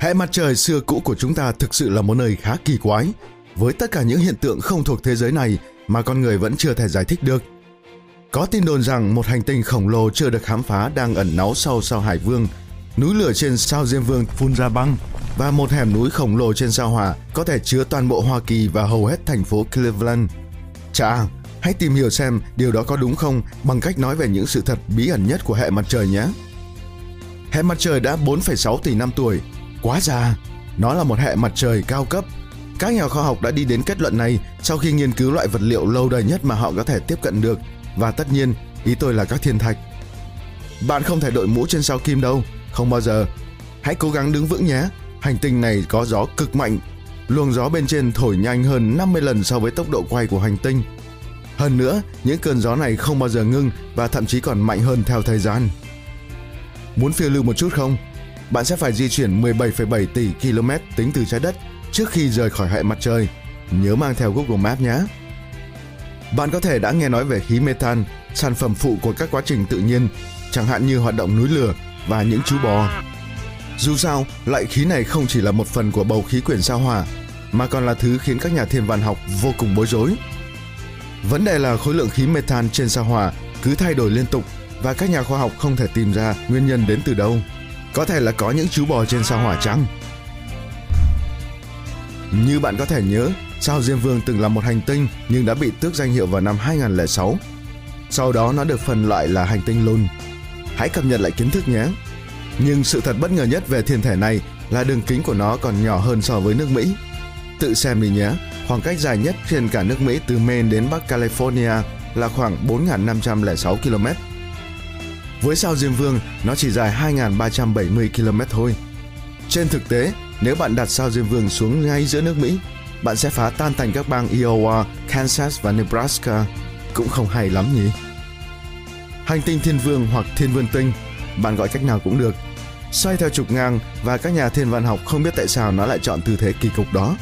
Hệ mặt trời xưa cũ của chúng ta thực sự là một nơi khá kỳ quái, với tất cả những hiện tượng không thuộc thế giới này mà con người vẫn chưa thể giải thích được. Có tin đồn rằng một hành tinh khổng lồ chưa được khám phá đang ẩn náu sau sao Hải Vương, núi lửa trên sao Diêm Vương phun ra băng và một hẻm núi khổng lồ trên sao Hỏa có thể chứa toàn bộ Hoa Kỳ và hầu hết thành phố Cleveland. Chà, hãy tìm hiểu xem điều đó có đúng không bằng cách nói về những sự thật bí ẩn nhất của hệ mặt trời nhé. Hệ mặt trời đã 4,6 tỷ năm tuổi, quá già. Nó là một hệ mặt trời cao cấp. Các nhà khoa học đã đi đến kết luận này sau khi nghiên cứu loại vật liệu lâu đời nhất mà họ có thể tiếp cận được và tất nhiên, ý tôi là các thiên thạch. Bạn không thể đội mũ trên sao kim đâu, không bao giờ. Hãy cố gắng đứng vững nhé. Hành tinh này có gió cực mạnh. Luồng gió bên trên thổi nhanh hơn 50 lần so với tốc độ quay của hành tinh. Hơn nữa, những cơn gió này không bao giờ ngưng và thậm chí còn mạnh hơn theo thời gian. Muốn phiêu lưu một chút không? Bạn sẽ phải di chuyển 17,7 tỷ km tính từ trái đất trước khi rời khỏi hệ mặt trời. Nhớ mang theo Google Maps nhé. Bạn có thể đã nghe nói về khí methane sản phẩm phụ của các quá trình tự nhiên, chẳng hạn như hoạt động núi lửa và những chú bò. Dù sao, loại khí này không chỉ là một phần của bầu khí quyển sao hỏa, mà còn là thứ khiến các nhà thiên văn học vô cùng bối rối. Vấn đề là khối lượng khí methane trên sao hỏa cứ thay đổi liên tục và các nhà khoa học không thể tìm ra nguyên nhân đến từ đâu. Có thể là có những chú bò trên sao hỏa chăng? Như bạn có thể nhớ, sao Diêm Vương từng là một hành tinh nhưng đã bị tước danh hiệu vào năm 2006. Sau đó nó được phân loại là hành tinh Lun. Hãy cập nhật lại kiến thức nhé. Nhưng sự thật bất ngờ nhất về thiên thể này là đường kính của nó còn nhỏ hơn so với nước Mỹ. Tự xem đi nhé, khoảng cách dài nhất trên cả nước Mỹ từ Maine đến Bắc California là khoảng 4.506 km. Với sao Diêm Vương, nó chỉ dài 2.370 km thôi. Trên thực tế, nếu bạn đặt sao Diêm Vương xuống ngay giữa nước Mỹ, bạn sẽ phá tan thành các bang Iowa, Kansas và Nebraska. Cũng không hay lắm nhỉ? Hành tinh Thiên Vương hoặc Thiên Vương Tinh, bạn gọi cách nào cũng được. Xoay theo trục ngang và các nhà thiên văn học không biết tại sao nó lại chọn tư thế kỳ cục đó.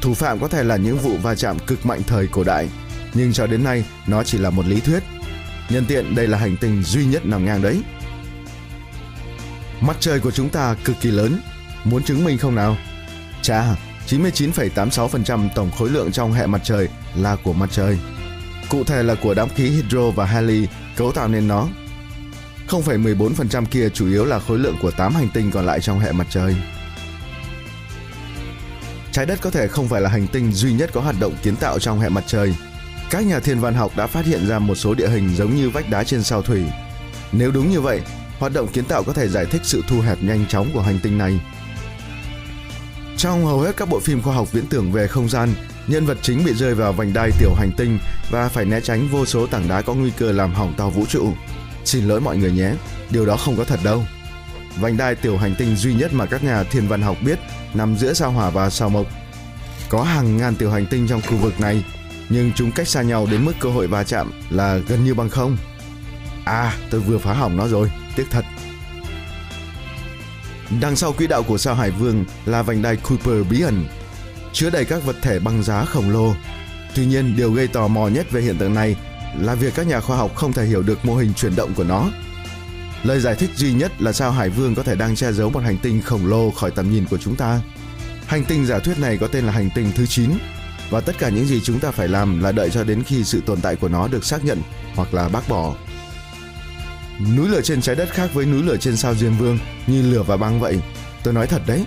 Thủ phạm có thể là những vụ va chạm cực mạnh thời cổ đại, nhưng cho đến nay nó chỉ là một lý thuyết. Nhân tiện đây là hành tinh duy nhất nằm ngang đấy. Mặt trời của chúng ta cực kỳ lớn, muốn chứng minh không nào? Chà, 99,86% tổng khối lượng trong hệ mặt trời là của mặt trời. Cụ thể là của đám khí hydro và heli cấu tạo nên nó. 0,14% kia chủ yếu là khối lượng của 8 hành tinh còn lại trong hệ mặt trời. Trái đất có thể không phải là hành tinh duy nhất có hoạt động kiến tạo trong hệ mặt trời. Các nhà thiên văn học đã phát hiện ra một số địa hình giống như vách đá trên sao thủy. Nếu đúng như vậy, hoạt động kiến tạo có thể giải thích sự thu hẹp nhanh chóng của hành tinh này. Trong hầu hết các bộ phim khoa học viễn tưởng về không gian, nhân vật chính bị rơi vào vành đai tiểu hành tinh và phải né tránh vô số tảng đá có nguy cơ làm hỏng tàu vũ trụ. Xin lỗi mọi người nhé, điều đó không có thật đâu. Vành đai tiểu hành tinh duy nhất mà các nhà thiên văn học biết nằm giữa sao hỏa và sao mộc. Có hàng ngàn tiểu hành tinh trong khu vực này, nhưng chúng cách xa nhau đến mức cơ hội va chạm là gần như bằng không. À, tôi vừa phá hỏng nó rồi, tiếc thật. Đằng sau quỹ đạo của sao Hải Vương là vành đai Kuiper bí ẩn, chứa đầy các vật thể băng giá khổng lồ. Tuy nhiên, điều gây tò mò nhất về hiện tượng này là việc các nhà khoa học không thể hiểu được mô hình chuyển động của nó. Lời giải thích duy nhất là sao Hải Vương có thể đang che giấu một hành tinh khổng lồ khỏi tầm nhìn của chúng ta. Hành tinh giả thuyết này có tên là hành tinh thứ 9 và tất cả những gì chúng ta phải làm là đợi cho đến khi sự tồn tại của nó được xác nhận hoặc là bác bỏ. Núi lửa trên trái đất khác với núi lửa trên sao Diêm Vương như lửa và băng vậy. Tôi nói thật đấy.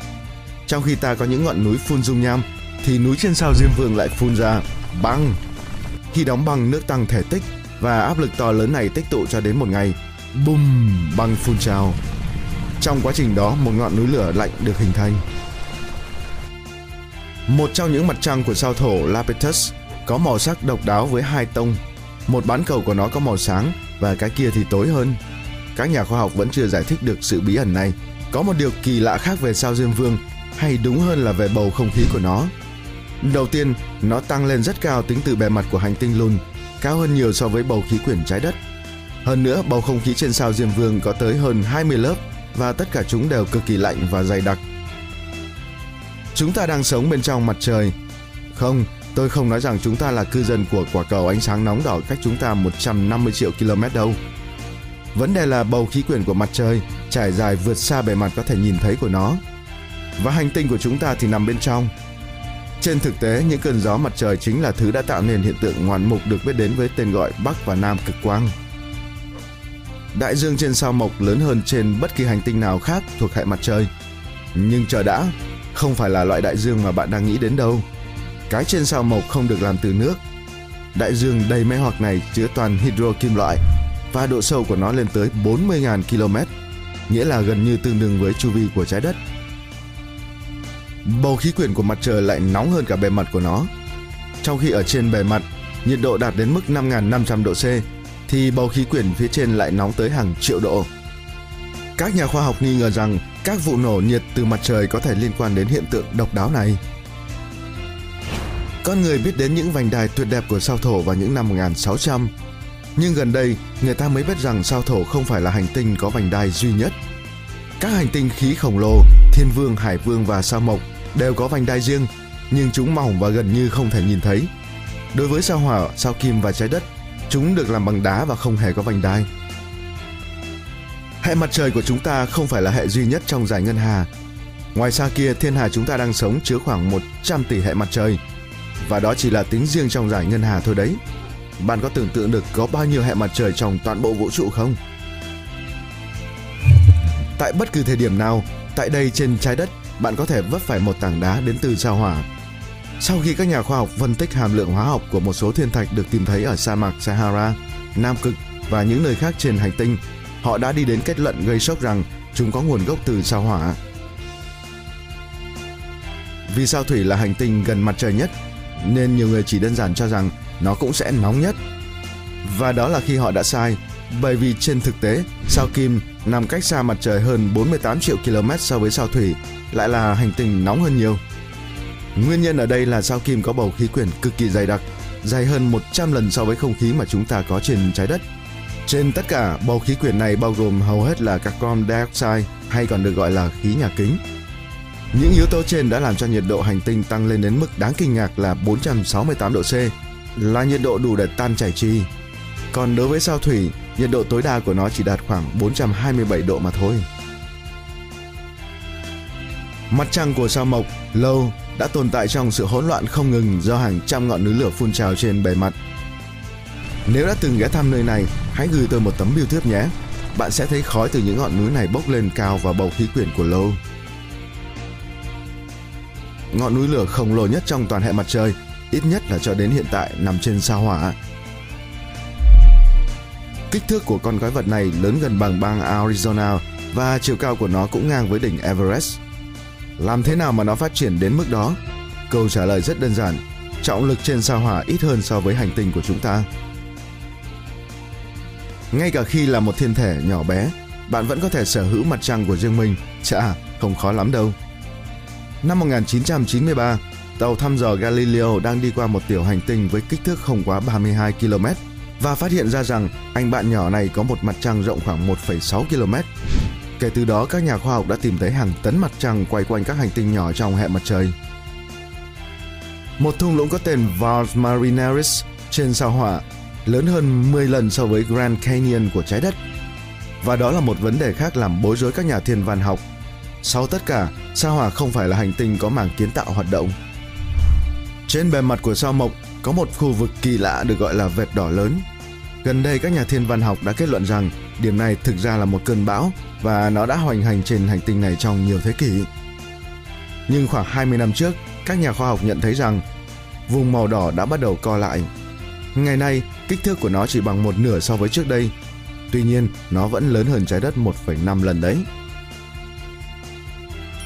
Trong khi ta có những ngọn núi phun dung nham thì núi trên sao Diêm Vương lại phun ra băng. Khi đóng băng nước tăng thể tích và áp lực to lớn này tích tụ cho đến một ngày, bùm, băng phun trào. Trong quá trình đó, một ngọn núi lửa lạnh được hình thành. Một trong những mặt trăng của sao thổ Lapetus có màu sắc độc đáo với hai tông. Một bán cầu của nó có màu sáng và cái kia thì tối hơn. Các nhà khoa học vẫn chưa giải thích được sự bí ẩn này. Có một điều kỳ lạ khác về sao Diêm Vương, hay đúng hơn là về bầu không khí của nó. Đầu tiên, nó tăng lên rất cao tính từ bề mặt của hành tinh Lun, cao hơn nhiều so với bầu khí quyển trái đất. Hơn nữa, bầu không khí trên sao Diêm Vương có tới hơn 20 lớp và tất cả chúng đều cực kỳ lạnh và dày đặc. Chúng ta đang sống bên trong mặt trời. Không, tôi không nói rằng chúng ta là cư dân của quả cầu ánh sáng nóng đỏ cách chúng ta 150 triệu km đâu. Vấn đề là bầu khí quyển của mặt trời trải dài vượt xa bề mặt có thể nhìn thấy của nó. và hành tinh của chúng ta thì nằm bên trong. Trên thực tế, những cơn gió mặt trời chính là thứ đã tạo nên hiện tượng ngoạn mục được biết đến với tên gọi Bắc và Nam cực quang. Đại dương trên sao mộc lớn hơn trên bất kỳ hành tinh nào khác thuộc hệ mặt trời. Nhưng chờ đã, không phải là loại đại dương mà bạn đang nghĩ đến đâu. Cái trên sao mộc không được làm từ nước. Đại dương đầy mê hoặc này chứa toàn hydro kim loại và độ sâu của nó lên tới 40.000 km, nghĩa là gần như tương đương với chu vi của trái đất. Bầu khí quyển của mặt trời lại nóng hơn cả bề mặt của nó. Trong khi ở trên bề mặt, nhiệt độ đạt đến mức 5.500 độ C, thì bầu khí quyển phía trên lại nóng tới hàng triệu độ. Các nhà khoa học nghi ngờ rằng các vụ nổ nhiệt từ mặt trời có thể liên quan đến hiện tượng độc đáo này. Con người biết đến những vành đai tuyệt đẹp của sao thổ vào những năm 1600, nhưng gần đây người ta mới biết rằng sao thổ không phải là hành tinh có vành đai duy nhất. Các hành tinh khí khổng lồ, thiên vương, hải vương và sao mộc đều có vành đai riêng, nhưng chúng mỏng và gần như không thể nhìn thấy. Đối với sao hỏa, sao kim và trái đất, chúng được làm bằng đá và không hề có vành đai. Hệ mặt trời của chúng ta không phải là hệ duy nhất trong giải ngân hà. Ngoài xa kia, thiên hà chúng ta đang sống chứa khoảng 100 tỷ hệ mặt trời. Và đó chỉ là tính riêng trong giải ngân hà thôi đấy. Bạn có tưởng tượng được có bao nhiêu hệ mặt trời trong toàn bộ vũ trụ không? Tại bất cứ thời điểm nào, tại đây trên trái đất, bạn có thể vấp phải một tảng đá đến từ sao hỏa. Sau khi các nhà khoa học phân tích hàm lượng hóa học của một số thiên thạch được tìm thấy ở sa mạc Sahara, Nam Cực và những nơi khác trên hành tinh, họ đã đi đến kết luận gây sốc rằng chúng có nguồn gốc từ sao hỏa. Vì sao thủy là hành tinh gần mặt trời nhất, nên nhiều người chỉ đơn giản cho rằng nó cũng sẽ nóng nhất. Và đó là khi họ đã sai, bởi vì trên thực tế, sao Kim nằm cách xa mặt trời hơn 48 triệu km so với sao Thủy, lại là hành tinh nóng hơn nhiều. Nguyên nhân ở đây là sao Kim có bầu khí quyển cực kỳ dày đặc, dày hơn 100 lần so với không khí mà chúng ta có trên trái đất. Trên tất cả, bầu khí quyển này bao gồm hầu hết là carbon dioxide hay còn được gọi là khí nhà kính. Những yếu tố trên đã làm cho nhiệt độ hành tinh tăng lên đến mức đáng kinh ngạc là 468 độ C, là nhiệt độ đủ để tan chảy trì. Còn đối với sao thủy, nhiệt độ tối đa của nó chỉ đạt khoảng 427 độ mà thôi. Mặt trăng của sao mộc, lâu, đã tồn tại trong sự hỗn loạn không ngừng do hàng trăm ngọn núi lửa phun trào trên bề mặt. Nếu đã từng ghé thăm nơi này, hãy gửi tôi một tấm bưu thiếp nhé. Bạn sẽ thấy khói từ những ngọn núi này bốc lên cao vào bầu khí quyển của lâu. Ngọn núi lửa khổng lồ nhất trong toàn hệ mặt trời, ít nhất là cho đến hiện tại nằm trên sao hỏa. Kích thước của con quái vật này lớn gần bằng bang Arizona và chiều cao của nó cũng ngang với đỉnh Everest. Làm thế nào mà nó phát triển đến mức đó? Câu trả lời rất đơn giản, trọng lực trên sao hỏa ít hơn so với hành tinh của chúng ta. Ngay cả khi là một thiên thể nhỏ bé, bạn vẫn có thể sở hữu mặt trăng của riêng mình. Chà, không khó lắm đâu. Năm 1993, tàu thăm dò Galileo đang đi qua một tiểu hành tinh với kích thước không quá 32 km và phát hiện ra rằng anh bạn nhỏ này có một mặt trăng rộng khoảng 1,6 km. Kể từ đó, các nhà khoa học đã tìm thấy hàng tấn mặt trăng quay quanh các hành tinh nhỏ trong hệ mặt trời. Một thung lũng có tên Vars Marineris trên sao hỏa lớn hơn 10 lần so với Grand Canyon của trái đất. Và đó là một vấn đề khác làm bối rối các nhà thiên văn học. Sau tất cả, sao hỏa không phải là hành tinh có màng kiến tạo hoạt động. Trên bề mặt của sao mộc có một khu vực kỳ lạ được gọi là vệt đỏ lớn. Gần đây các nhà thiên văn học đã kết luận rằng điểm này thực ra là một cơn bão và nó đã hoành hành trên hành tinh này trong nhiều thế kỷ. Nhưng khoảng 20 năm trước, các nhà khoa học nhận thấy rằng vùng màu đỏ đã bắt đầu co lại. Ngày nay, kích thước của nó chỉ bằng một nửa so với trước đây. Tuy nhiên, nó vẫn lớn hơn trái đất 1,5 lần đấy.